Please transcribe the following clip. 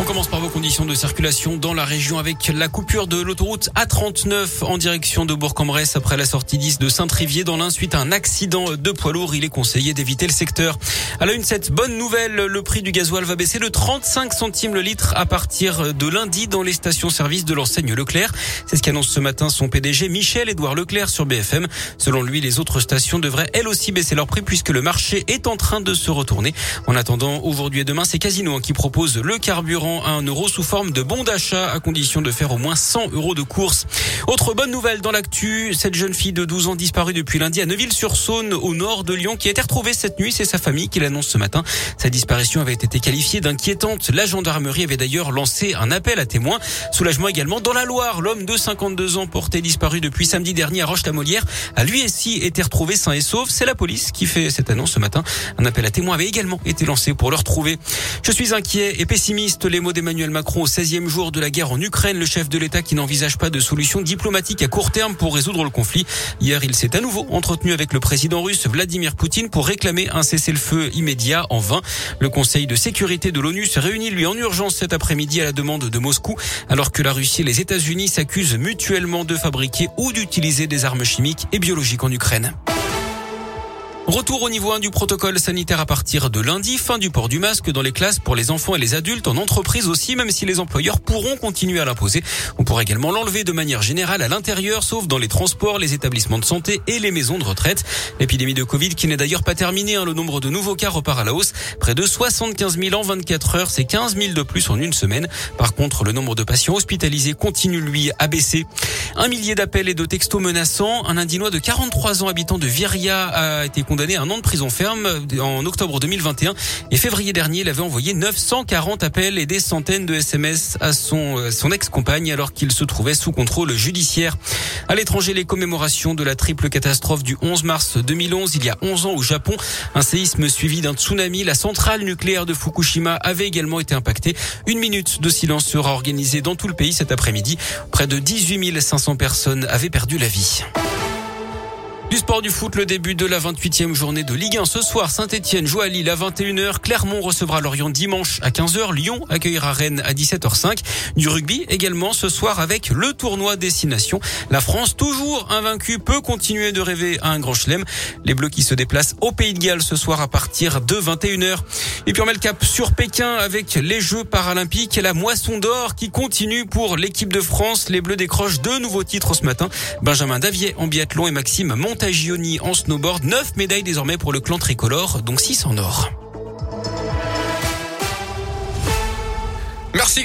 On commence par vos conditions de circulation dans la région avec la coupure de l'autoroute A39 en direction de Bourg-en-Bresse après la sortie 10 de Saint-Trivier. Dans l'un, suite à un accident de poids lourd, il est conseillé d'éviter le secteur. À la une, cette bonne nouvelle, le prix du gasoil va baisser de 35 centimes le litre à partir de lundi dans les stations-service de l'enseigne Leclerc. C'est ce qu'annonce ce matin son PDG Michel-Édouard Leclerc sur BFM. Selon lui, les autres stations devraient elles aussi baisser leur prix puisque le marché est en train de se retourner. En attendant, aujourd'hui et demain, c'est Casino qui propose le carburant à 1 euro sous forme de bon d'achat à condition de faire au moins 100 euros de course. Autre bonne nouvelle dans l'actu, cette jeune fille de 12 ans disparue depuis lundi à Neuville-sur-Saône au nord de Lyon qui a été retrouvée cette nuit. C'est sa famille qui l'annonce ce matin. Sa disparition avait été qualifiée d'inquiétante. La gendarmerie avait d'ailleurs lancé un appel à témoins. Soulagement également dans la Loire. L'homme de 52 ans porté disparu depuis samedi dernier à Roche-la-Molière a lui aussi été retrouvé sain et sauf. C'est la police qui fait cette annonce ce matin. Un appel à témoins avait également été lancé pour le retrouver. Je suis inquiet et pessimiste. Les mots d'Emmanuel Macron au 16e jour de la guerre en Ukraine, le chef de l'État qui n'envisage pas de solution diplomatique à court terme pour résoudre le conflit. Hier, il s'est à nouveau entretenu avec le président russe Vladimir Poutine pour réclamer un cessez-le-feu immédiat en vain. Le Conseil de sécurité de l'ONU se réunit lui en urgence cet après-midi à la demande de Moscou, alors que la Russie et les États-Unis s'accusent mutuellement de fabriquer ou d'utiliser des armes chimiques et biologiques en Ukraine. Retour au niveau 1 du protocole sanitaire à partir de lundi, fin du port du masque dans les classes pour les enfants et les adultes, en entreprise aussi, même si les employeurs pourront continuer à l'imposer. On pourra également l'enlever de manière générale à l'intérieur, sauf dans les transports, les établissements de santé et les maisons de retraite. L'épidémie de Covid qui n'est d'ailleurs pas terminée, hein, le nombre de nouveaux cas repart à la hausse. Près de 75 000 en 24 heures, c'est 15 000 de plus en une semaine. Par contre, le nombre de patients hospitalisés continue lui à baisser. Un millier d'appels et de textos menaçants. Un Indinois de 43 ans habitant de Viria a été condamné condamné un an de prison ferme en octobre 2021 et février dernier, il avait envoyé 940 appels et des centaines de SMS à son, euh, son ex-compagne alors qu'il se trouvait sous contrôle judiciaire. À l'étranger, les commémorations de la triple catastrophe du 11 mars 2011, il y a 11 ans au Japon, un séisme suivi d'un tsunami. La centrale nucléaire de Fukushima avait également été impactée. Une minute de silence sera organisée dans tout le pays cet après-midi. Près de 18 500 personnes avaient perdu la vie. Du sport du foot, le début de la 28e journée de Ligue 1 ce soir. Saint-Etienne joue à Lille à 21h. Clermont recevra Lorient dimanche à 15h. Lyon accueillera Rennes à 17h05. Du rugby également ce soir avec le tournoi Destination. La France, toujours invaincue, peut continuer de rêver à un grand chelem. Les Bleus qui se déplacent au Pays de Galles ce soir à partir de 21h. Et puis on met le cap sur Pékin avec les Jeux paralympiques et la moisson d'or qui continue pour l'équipe de France. Les Bleus décrochent deux nouveaux titres ce matin. Benjamin Davier en biathlon et Maxime Mont Montagioni en snowboard. 9 médailles désormais pour le clan tricolore, donc 6 en or. Merci